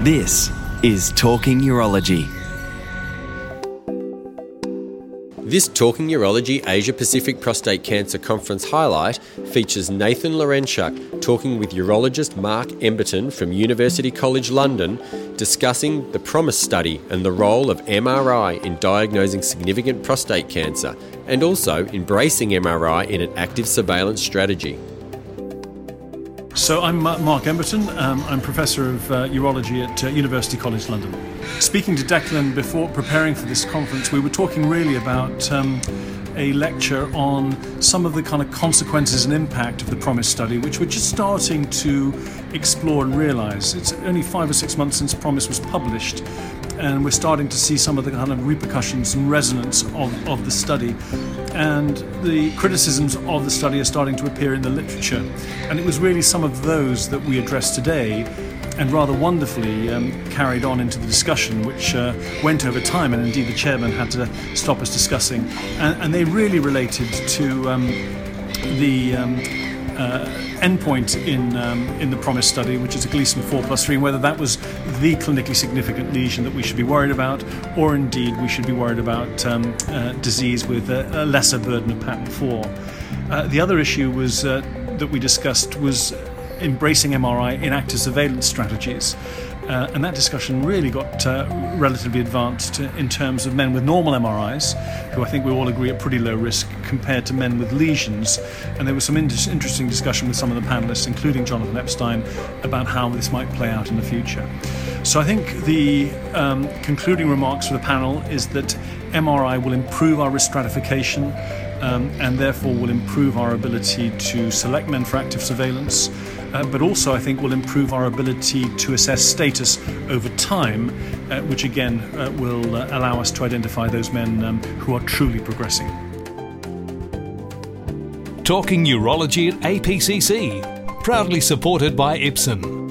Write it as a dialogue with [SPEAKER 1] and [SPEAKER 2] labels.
[SPEAKER 1] This is Talking Urology.
[SPEAKER 2] This Talking Urology Asia Pacific Prostate Cancer Conference highlight features Nathan Lawrentschuk talking with urologist Mark Emberton from University College London discussing the PROMISE study and the role of MRI in diagnosing significant prostate cancer and also embracing MRI in an active surveillance strategy.
[SPEAKER 3] So I'm Mark Emberton. Um, I'm Professor of uh, Urology at uh, University College London. Speaking to Declan before preparing for this conference, we were talking really about um, a lecture on some of the kind of consequences and impact of the PROMISE study, which we're just starting to explore and realise. It's only five or six months since PROMISE was published, and we're starting to see some of the kind of repercussions and resonance of, of the study. And the criticisms of the study are starting to appear in the literature. And it was really some of those that we addressed today and rather wonderfully um, carried on into the discussion, which uh, went over time, and indeed the chairman had to stop us discussing. And, and they really related to um, the um, uh, endpoint in um, in the PROMISE study, which is a Gleason 4 plus 3, and whether that was the clinically significant lesion that we should be worried about, or indeed we should be worried about um, uh, disease with a, a, lesser burden of pattern 4. Uh, the other issue was uh, that we discussed was embracing MRI in active surveillance strategies. Uh, and that discussion really got uh, relatively advanced in terms of men with normal MRIs, who I think we all agree are pretty low risk, compared to men with lesions. And there was some in- interesting discussion with some of the panelists, including Jonathan Epstein, about how this might play out in the future. So I think the um, concluding remarks for the panel is that MRI will improve our risk stratification. Um, and therefore will improve our ability to select men for active surveillance, uh, but also I think will improve our ability to assess status over time, uh, which again uh, will uh, allow us to identify those men um, who are truly progressing.
[SPEAKER 4] Talking Urology at APCC, proudly supported by Ipsen.